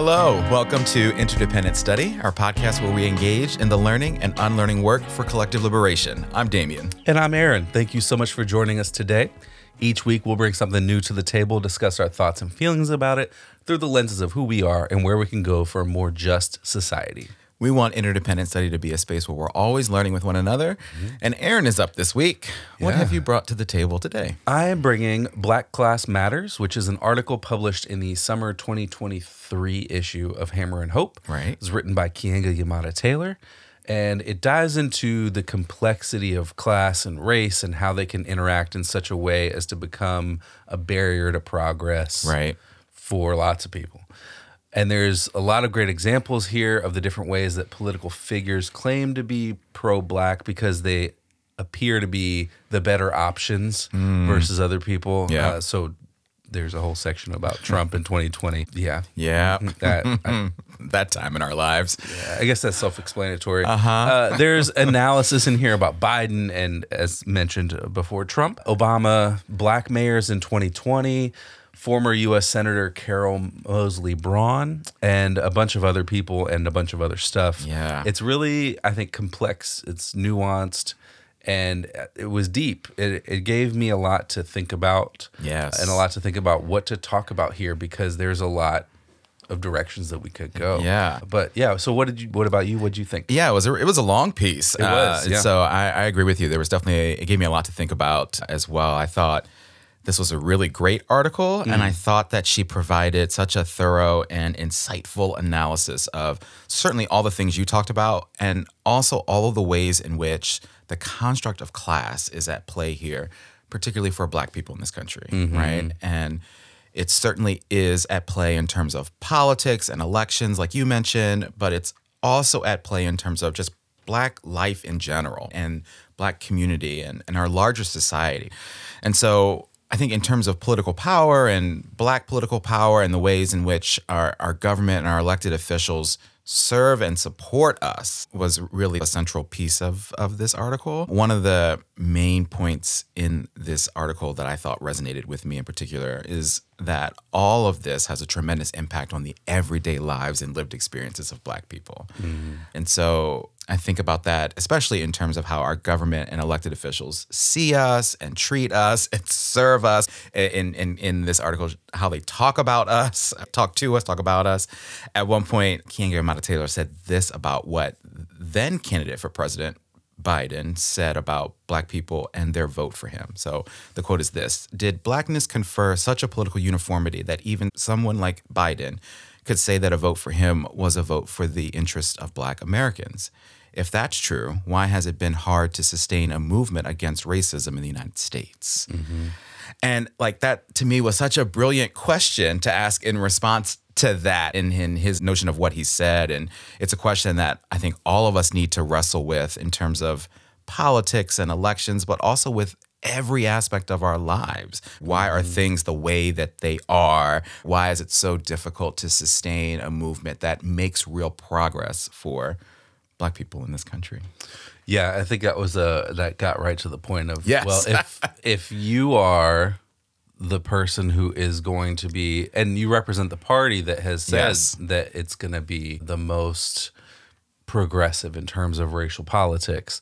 Hello, welcome to Interdependent Study, our podcast where we engage in the learning and unlearning work for collective liberation. I'm Damien. And I'm Aaron. Thank you so much for joining us today. Each week, we'll bring something new to the table, discuss our thoughts and feelings about it through the lenses of who we are and where we can go for a more just society. We want interdependent study to be a space where we're always learning with one another. Mm-hmm. And Aaron is up this week. What yeah. have you brought to the table today? I am bringing Black Class Matters, which is an article published in the summer 2023 issue of Hammer and Hope. Right. It's written by Keeanga-Yamahtta Taylor. And it dives into the complexity of class and race and how they can interact in such a way as to become a barrier to progress right. for lots of people. And there's a lot of great examples here of the different ways that political figures claim to be pro black because they appear to be the better options mm. versus other people. Yeah. Uh, so there's a whole section about Trump in 2020. Yeah. Yeah. That, I, that time in our lives. Yeah, I guess that's self explanatory. Uh-huh. Uh, there's analysis in here about Biden and, as mentioned before, Trump, Obama, black mayors in 2020 former U.S. Senator Carol Moseley Braun, and a bunch of other people and a bunch of other stuff. Yeah. It's really, I think, complex, it's nuanced, and it was deep. It, it gave me a lot to think about. Yes. And a lot to think about what to talk about here because there's a lot of directions that we could go. Yeah. But yeah, so what did you what about you? What did you think? Yeah, it was a, it was a long piece. It was. Uh, yeah. So I, I agree with you. There was definitely a, it gave me a lot to think about as well. I thought this was a really great article, mm. and I thought that she provided such a thorough and insightful analysis of certainly all the things you talked about, and also all of the ways in which the construct of class is at play here, particularly for Black people in this country, mm-hmm. right? And it certainly is at play in terms of politics and elections, like you mentioned, but it's also at play in terms of just Black life in general and Black community and, and our larger society. And so I think in terms of political power and black political power and the ways in which our, our government and our elected officials serve and support us was really a central piece of, of this article. One of the main points in this article that I thought resonated with me in particular is that all of this has a tremendous impact on the everyday lives and lived experiences of Black people. Mm-hmm. And so I think about that, especially in terms of how our government and elected officials see us and treat us and serve us. In, in, in this article, how they talk about us, talk to us, talk about us. At one point, Keeanga-Yamahtta Taylor said this about what then candidate for president Biden said about black people and their vote for him. So the quote is this Did blackness confer such a political uniformity that even someone like Biden could say that a vote for him was a vote for the interest of black Americans? If that's true, why has it been hard to sustain a movement against racism in the United States? Mm-hmm. And like that to me was such a brilliant question to ask in response to that in, in his notion of what he said. And it's a question that I think all of us need to wrestle with in terms of politics and elections, but also with every aspect of our lives. Why are mm-hmm. things the way that they are? Why is it so difficult to sustain a movement that makes real progress for black people in this country? Yeah, I think that was a that got right to the point of yes. well, if if you are the person who is going to be, and you represent the party that has said yes. that it's going to be the most progressive in terms of racial politics.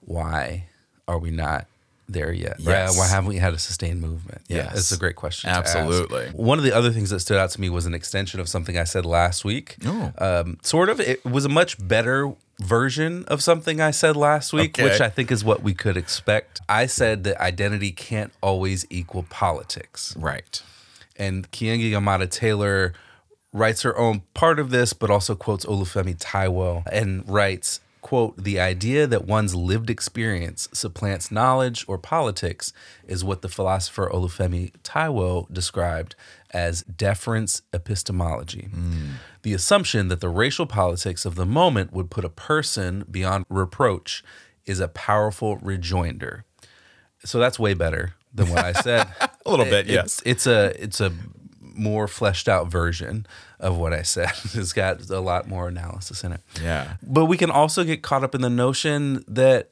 Why are we not there yet? Yes. Right? Why haven't we had a sustained movement? Yeah, it's a great question. Absolutely. One of the other things that stood out to me was an extension of something I said last week. Oh. Um, sort of. It was a much better version of something I said last week, okay. which I think is what we could expect. I said that identity can't always equal politics. Right. And Keeanga-Yamahtta Taylor writes her own part of this, but also quotes Olufemi Taiwo and writes, quote, the idea that one's lived experience supplants knowledge or politics is what the philosopher Olufemi Taiwo described as deference epistemology. Mm. The assumption that the racial politics of the moment would put a person beyond reproach is a powerful rejoinder. So that's way better than what I said. a little bit, yes. It's, it's a it's a more fleshed out version of what I said. it's got a lot more analysis in it. Yeah. But we can also get caught up in the notion that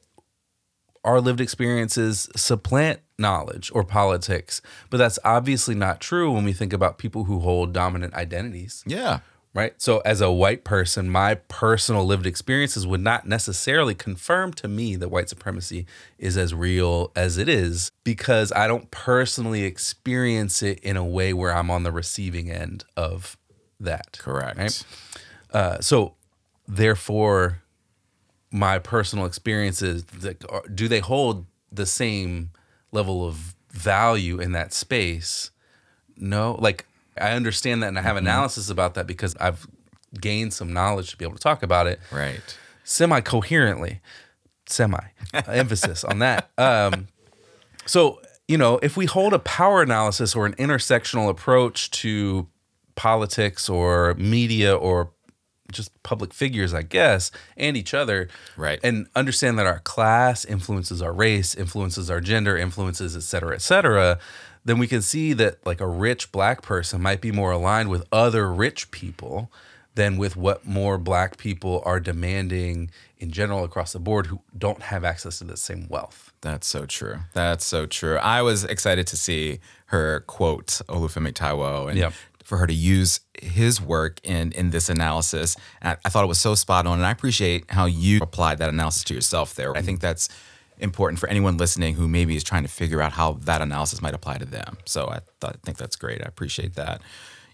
our lived experiences supplant knowledge or politics. But that's obviously not true when we think about people who hold dominant identities. Yeah. right? So, as a white person, my personal lived experiences would not necessarily confirm to me that white supremacy is as real as it is because I don't personally experience it in a way where I'm on the receiving end of that. Correct. Right? Uh, so, therefore, my personal experiences that are- do they hold the same level of value in that space? No, like I understand that and I have analysis about that because I've gained some knowledge to be able to talk about it Right. semi coherently. Semi emphasis on that. Um, so, you know, if we hold a power analysis or an intersectional approach to politics or media or just public figures, I guess, and each other, Right. and understand that our class influences our race, influences our gender, influences et cetera, et cetera, then we can see that like a rich black person might be more aligned with other rich people than with what more black people are demanding in general across the board who don't have access to the same wealth. That's so true. That's so true. I was excited to see her quote Olufemi Taiwo and Yep. For her to use his work in in this analysis. I, I thought it was so spot on, and I appreciate how you applied that analysis to yourself there. I think that's important for anyone listening who maybe is trying to figure out how that analysis might apply to them. So I I think that's great. I appreciate that.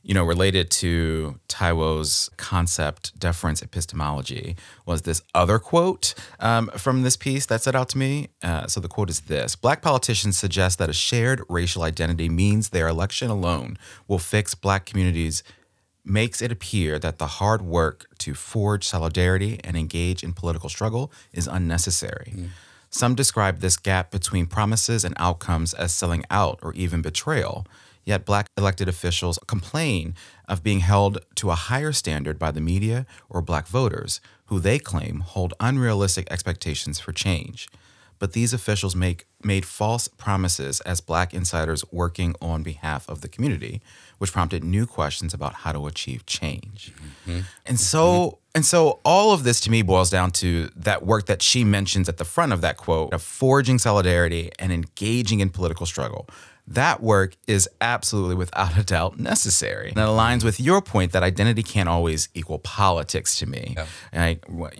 You know, related to Taiwo's concept deference epistemology was this other quote um, from this piece that stood out to me. Uh, so the quote is this Black politicians suggest that a shared racial identity means their election alone will fix Black communities makes it appear that the hard work to forge solidarity and engage in political struggle is unnecessary. Some describe this gap between promises and outcomes as selling out or even betrayal. Yet, black elected officials complain of being held to a higher standard by the media or black voters, who they claim hold unrealistic expectations for change. But these officials make made false promises as black insiders working on behalf of the community which prompted new questions about how to achieve change. Mm-hmm. And mm-hmm. so and so all of this to me boils down to that work that she mentions at the front of that quote of forging solidarity and engaging in political struggle that work is absolutely without a doubt necessary. And it aligns with your point that identity can't always equal politics to me. And I,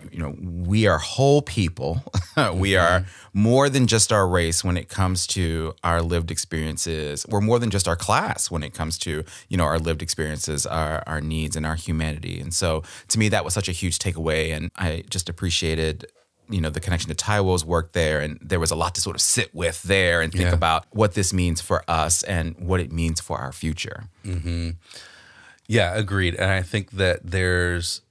you know, we are whole people. we are mm-hmm. more than just our race when it comes to our lived experiences. We're more than just our class when it comes to, you know, our lived experiences, our, our needs and our humanity. And so to me, that was such a huge takeaway. And I just appreciated you know the connection to Taiwo's work there, and there was a lot to sort of sit with there and think Yeah. about what this means for us and what it means for our future. Yeah, agreed. And I think that there's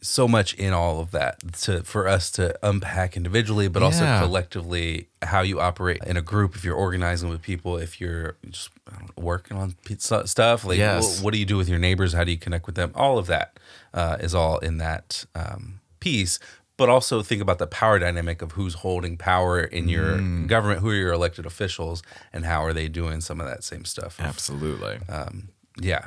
so much in all of that to for us to unpack individually, but also collectively how you operate in a group. If you're organizing with people, if you're just know, working on pizza stuff, like Yes. wh- what do you do with your neighbors? How do you connect with them? All of that uh, is all in that um, piece. But also think about the power dynamic of who's holding power in your Mm. government, who are your elected officials, and how are they doing some of that same stuff. Absolutely. yeah.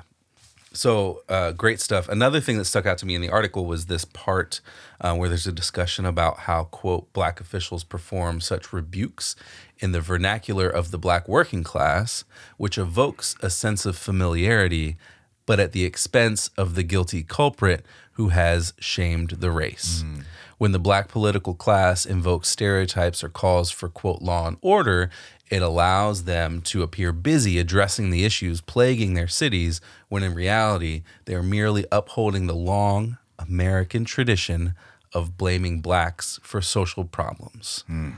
So uh, great stuff. Another thing that stuck out to me in the article was this part uh, where there's a discussion about how, quote, black officials perform such rebukes in the vernacular of the black working class, which evokes a sense of familiarity, but at the expense of the guilty culprit who has shamed the race. When the black political class invokes stereotypes or calls for, quote, law and order, it allows them to appear busy addressing the issues plaguing their cities when in reality they're merely upholding the long American tradition of blaming blacks for social problems. Hmm.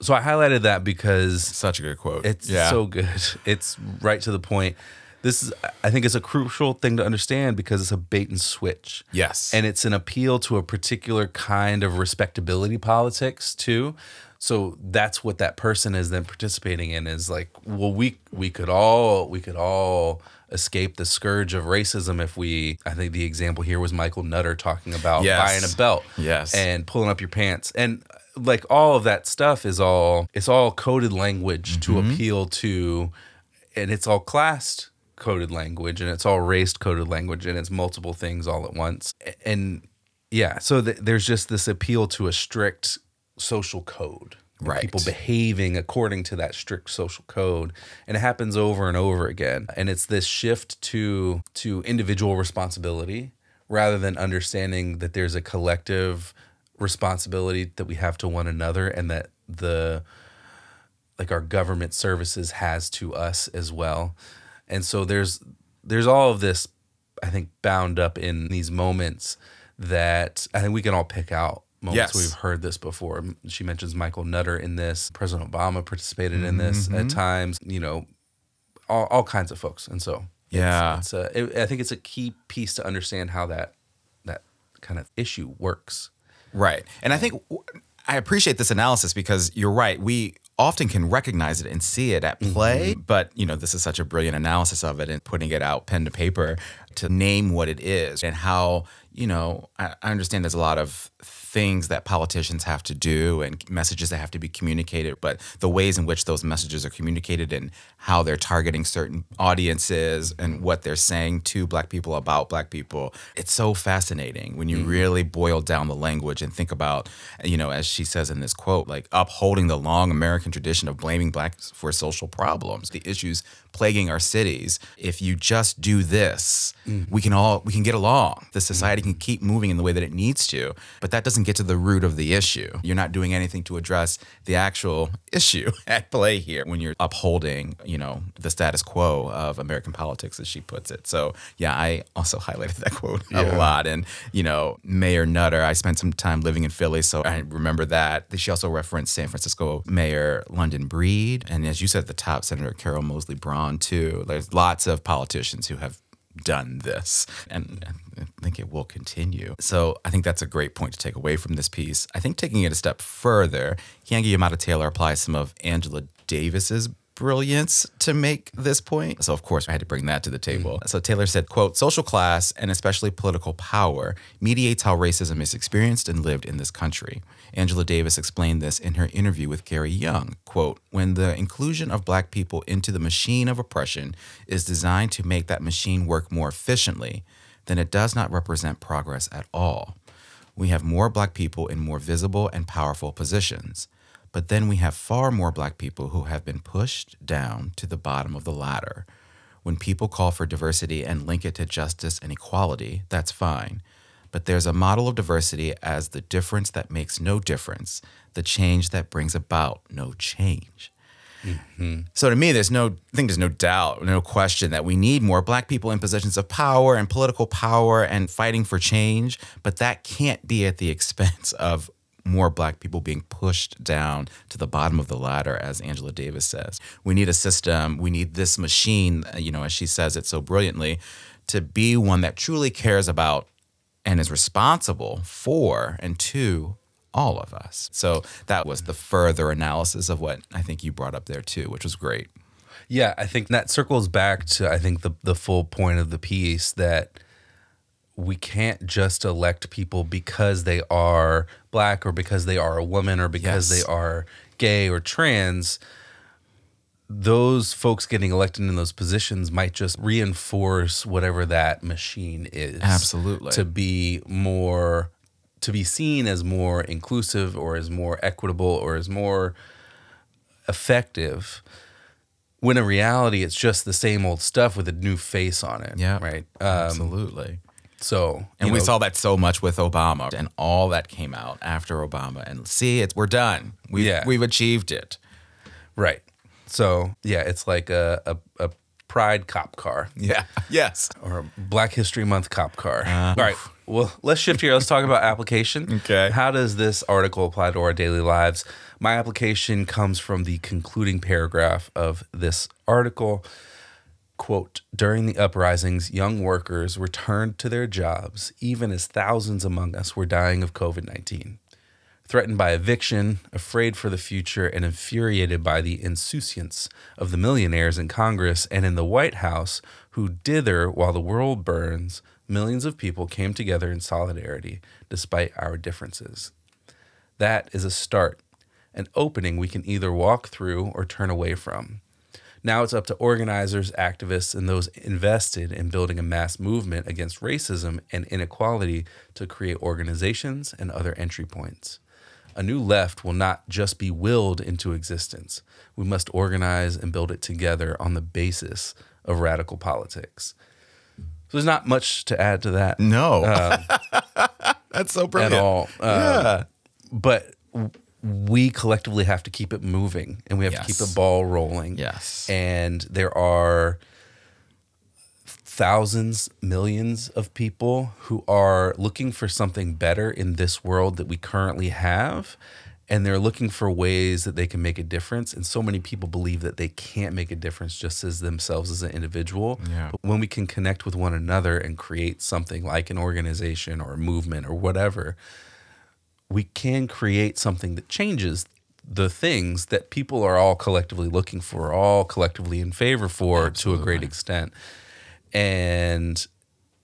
So I highlighted that because Such a good quote. it's yeah. so good. It's right to the point. This is I think it's a crucial thing to understand because it's a bait and switch. Yes. And it's an appeal to a particular kind of respectability politics too. So that's what that person is then participating in is like, well, we we could all we could all escape the scourge of racism if we I think the example here was Michael Nutter talking about Yes. buying a belt Yes. and pulling up your pants and like all of that stuff is all it's all coded language to Mm-hmm. appeal to and it's all classed coded language and it's all raced coded language and it's multiple things all at once and yeah so th- there's just this appeal to a strict social code Right. people behaving according to that strict social code and it happens over and over again and it's this shift to to individual responsibility rather than understanding that there's a collective responsibility that we have to one another and that the like our government services has to us as well. And so there's there's all of this I think bound up in these moments that I think we can all pick out moments Yes. we've heard this before. She mentions Michael Nutter in this. President Obama participated in this at mm-hmm. times, you know, all, all kinds of folks. And so it's- Yeah. it's, a, it, I think it's a key piece to understand how that that kind of issue works. Right. And I think I appreciate this analysis because you're right. We often can recognize it and see it at mm-hmm. play, but you know, this is such a brilliant analysis of it and putting it out pen to paper to name what it is and how, you know, I, I understand there's a lot of things that politicians have to do and messages that have to be communicated, but the ways in which those messages are communicated and how they're targeting certain audiences and what they're saying to black people about black people, it's so fascinating when you mm. really boil down the language and think about, you know, as she says in this quote, like upholding the long American tradition of blaming blacks for social problems, the issues plaguing our cities. If you just do this, mm. we can all we can get along. The mm. society can keep moving in the way that it needs to, but that doesn't get to the root of the issue. You're not doing anything to address the actual issue at play here when you're upholding, you know, the status quo of American politics as she puts it. So, yeah, I also highlighted that quote a lot and, you know, Mayor Nutter, I spent some time living in Philly, so I remember that. She also referenced San Francisco Mayor London Breed and as you said at the top Senator Carol Moseley Braun too. There's lots of politicians who have done this and I think it will continue. So I think that's a great point to take away from this piece. I think taking it a step further, Keeanga-Yamahtta Taylor applies some of Angela Davis's brilliance to make this point. So of course I had to bring that to the table. Mm. So Taylor said, quote, social class and especially political power mediates how racism is experienced and lived in this country. Angela Davis explained this in her interview with Gary Younge. Quote, when the inclusion of black people into the machine of oppression is designed to make that machine work more efficiently, then it does not represent progress at all. We have more black people in more visible and powerful positions. But then we have far more black people who have been pushed down to the bottom of the ladder. When people call for diversity and link it to justice and equality, that's fine. But there's a model of diversity as the difference that makes no difference, the change that brings about no change. Mm-hmm. So to me, there's no, I think there's no doubt, no question that we need more black people in positions of power and political power and fighting for change. But that can't be at the expense of more black people being pushed down to the bottom of the ladder, as Angela Davis says. We need a system. We need this machine, uh, you know, as she says it so brilliantly, to be one that truly cares about and is responsible for and to all of us. So that was the further analysis of what I think you brought up there too, which was great. Yeah, I think that circles back to I think the the full point of the piece that we can't just elect people because they are black or because they are a woman or because Yes. they are gay or trans. Those folks getting elected in those positions might just reinforce whatever that machine is. Absolutely. To be more to be seen as more inclusive or as more equitable or as more effective when in reality it's just the same old stuff with a new face on it. Yeah. Right. Um, Absolutely. So And we know, saw that so much with Obama and all that came out after Obama. And see, it's we're done. We've, Yeah. we've achieved it. right. So yeah, it's like a, a, a pride cop car Yeah. Yes. or a Black History Month cop car. Uh, All right. Well, let's shift here. Let's talk about application. Okay. How does this article apply to our daily lives? My application comes from the concluding paragraph of this article. Quote During the uprisings, young workers returned to their jobs, even as thousands among us were dying of COVID 19. Threatened by eviction, afraid for the future, and infuriated by the insouciance of the millionaires in Congress and in the White House who dither while the world burns, millions of people came together in solidarity despite our differences. That is a start, an opening we can either walk through or turn away from. Now it's up to organizers, activists, and those invested in building a mass movement against racism and inequality to create organizations and other entry points. A new left will not just be willed into existence. We must organize and build it together on the basis of radical politics. So there's not much to add to that No. That's so brilliant. at all. Uh, Yeah. But we collectively have to keep it moving and we have to keep the ball rolling. Yes. And there are thousands, millions of people who are looking for something better in this world that we currently have. And they're looking for ways that they can make a difference. And so many people believe that they can't make a difference just as themselves as an individual. Yeah. But when we can connect with one another and create something like an organization or a movement or whatever, we can create something that changes the things that people are all collectively looking for, all collectively in favor for to a great extent. And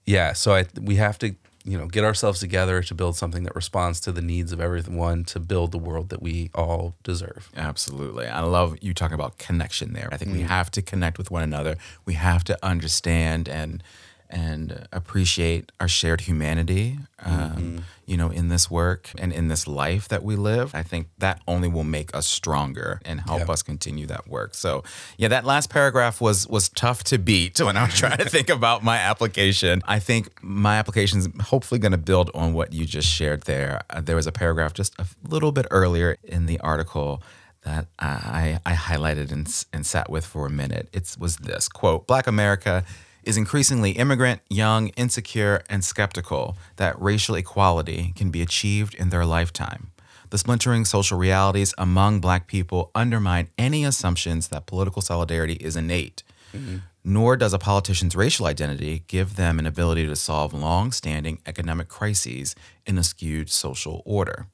yeah, so I we have to, you know, get ourselves together to build something that responds to the needs of everyone to build the world that we all deserve. Absolutely. I love you talking about connection there. I think we mm. have to connect with one another. We have to understand and and appreciate our shared humanity, um, you know, in this work and in this life that we live. I think that only will make us stronger and help us continue that work. So, yeah, that last paragraph was was tough to beat when I was trying to think about my application. I think my application is hopefully going to build on what you just shared there. Uh, there was a paragraph just a little bit earlier in the article that I, I highlighted and, and sat with for a minute. It was this quote Black America is increasingly immigrant, young, insecure, and skeptical that racial equality can be achieved in their lifetime. The splintering social realities among Black people undermine any assumptions that political solidarity is innate. Mm-hmm. Nor does a politician's racial identity give them an ability to solve long standing economic crises in a skewed social order.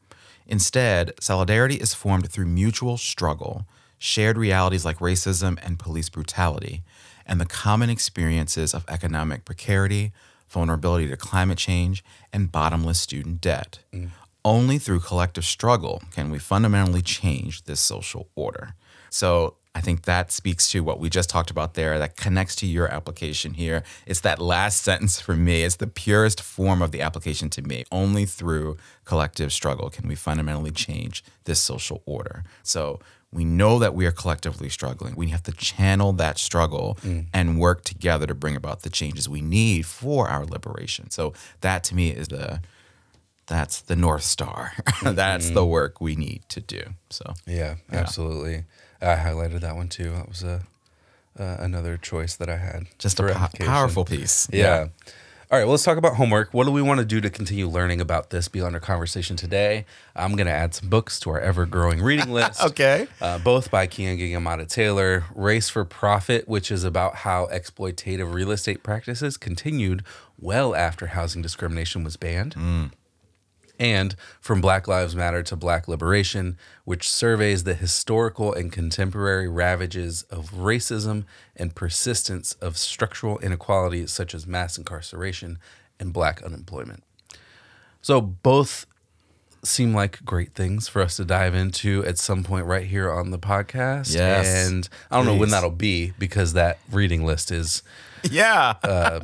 Instead, solidarity is formed through mutual struggle, shared realities like racism and police brutality, and the common experiences of economic precarity, vulnerability to climate change, and bottomless student debt. Mm. Only through collective struggle can we fundamentally change this social order. So I think that speaks to what we just talked about there, that connects to your application here. It's that last sentence for me. It's the purest form of the application to me. Only through collective struggle can we fundamentally change this social order. So we know that we are collectively struggling. We have to channel that struggle and work together to bring about the changes we need for our liberation. So that to me is the that's the north star. that's the work we need to do. So Yeah, absolutely. I highlighted that one too. That was a uh, another choice that I had. just a po- powerful piece. Yeah. All right, well, let's talk about homework. What do we want to do to continue learning about this beyond our conversation today? I'm going to add some books to our ever growing reading list. Okay. Uh, both by Keeanga-Yamahtta Taylor. Race for Profit, which is about how exploitative real estate practices continued well after housing discrimination was banned. And From Black Lives Matter to Black Liberation, which surveys the historical and contemporary ravages of racism and persistence of structural inequalities such as mass incarceration and black unemployment. So both seem like great things for us to dive into at some point right here on the podcast. Yes, And I don't know when that'll be because that reading list is Yeah. Uh,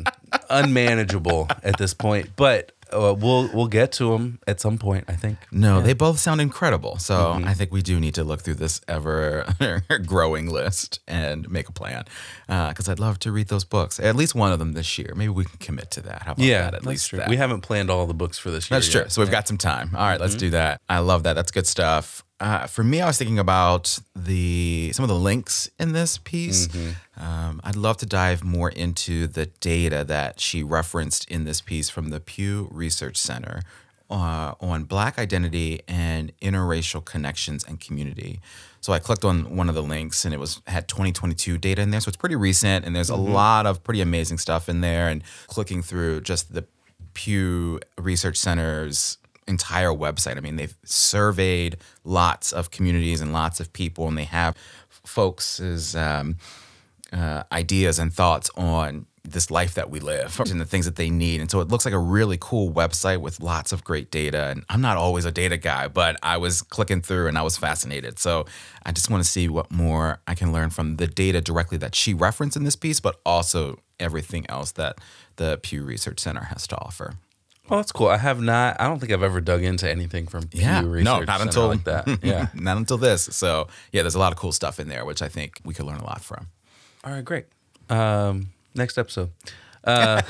unmanageable at this point, but uh, we'll we'll get to them at some point, I think. no, they both sound incredible. So Mm-hmm. I think we do need to look through this ever growing list and make a plan. Because I'd love to read those books, at least one of them this year. Maybe we can commit to that. How about Yeah, that? At least that. We haven't planned all the books for this year. That's true. So we've got some time. All right, Mm-hmm. let's do that. I love that. That's good stuff. Uh, for me, I was thinking about the some of the links in this piece. Mm-hmm. Um, I'd love to dive more into the data that she referenced in this piece from the Pew Research Center uh, on Black identity and interracial connections and community. So I clicked on one of the links and it was had 2022 data in there. So it's pretty recent and there's a lot of pretty amazing stuff in there. And clicking through just the Pew Research Center's entire website. I mean, they've surveyed lots of communities and lots of people, and they have folks' um, uh, ideas and thoughts on this life that we live and the things that they need. And so it looks like a really cool website with lots of great data. And I'm not always a data guy, but I was clicking through and I was fascinated. So I just want to see what more I can learn from the data directly that she referenced in this piece, but also everything else that the Pew Research Center has to offer. Oh, that's cool. I have not. I don't think I've ever dug into anything from Pew Yeah, Research no, not until like that. Yeah. not until this. So yeah, there's a lot of cool stuff in there, which I think we could learn a lot from. All right, great. Um, next episode. Uh,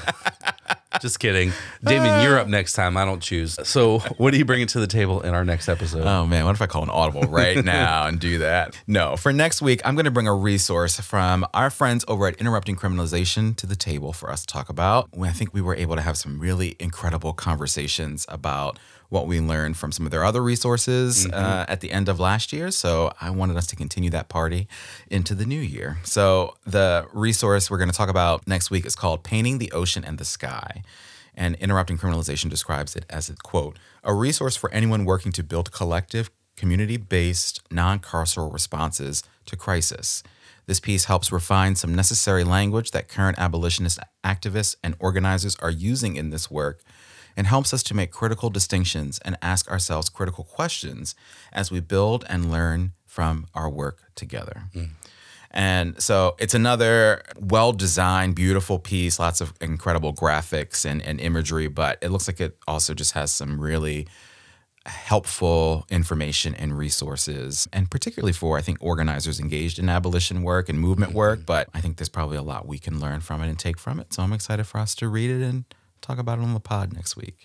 just kidding. Damien, you're up next time. I don't choose. So, what are you bringing to the table in our next episode? Oh man, what if I call an audible right now and do that? No, for next week, I'm going to bring a resource from our friends over at Interrupting Criminalization to the table for us to talk about. I think we were able to have some really incredible conversations about what we learned from some of their other resources uh, at the end of last year. So I wanted us to continue that party into the new year. So the resource we're going to talk about next week is called Painting the Ocean and the Sky. And Interrupting Criminalization describes it as a quote, a resource for anyone working to build collective, community based, non carceral responses to crisis. This piece helps refine some necessary language that current abolitionist activists and organizers are using in this work and helps us to make critical distinctions and ask ourselves critical questions as we build and learn from our work together. Hmm. And so it's another well designed, beautiful piece, lots of incredible graphics and, and imagery, but it looks like it also just has some really helpful information and resources, and particularly for, I think, organizers engaged in abolition work and movement work. Mm-hmm. But I think there's probably a lot we can learn from it and take from it. So I'm excited for us to read it and talk about it on the pod next week.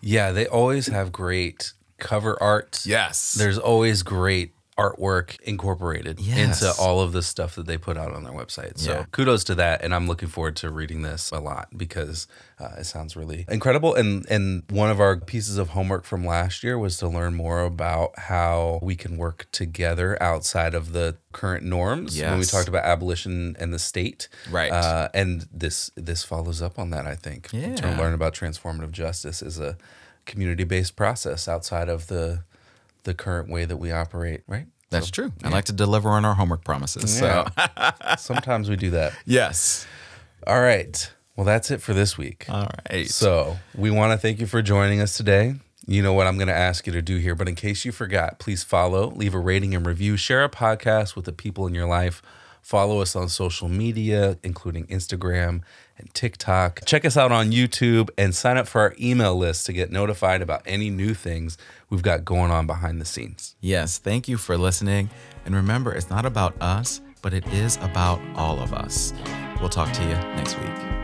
Yeah, they always have great cover art. Yes. There's always great artwork incorporated Yes. into all of the stuff that they put out on their website. So Yeah. kudos to that, and I'm looking forward to reading this a lot because uh, it sounds really incredible. And and one of our pieces of homework from last year was to learn more about how we can work together outside of the current norms. When we talked about abolition and the state, Right. Uh, and this this follows up on that. I think to Yeah. learn about transformative justice is a community based process outside of the the current way that we operate, right? That's So, true. I like to deliver on our homework promises. So, Sometimes we do that. yes. All right. Well, that's it for this week. All right. So we want to thank you for joining us today. You know what I'm going to ask you to do here, but in case you forgot, please follow, leave a rating and review, share a podcast with the people in your life. Follow us on social media, including Instagram and TikTok. Check us out on YouTube and sign up for our email list to get notified about any new things we've got going on behind the scenes. Yes, thank you for listening. And remember, it's not about us, but it is about all of us. We'll talk to you next week.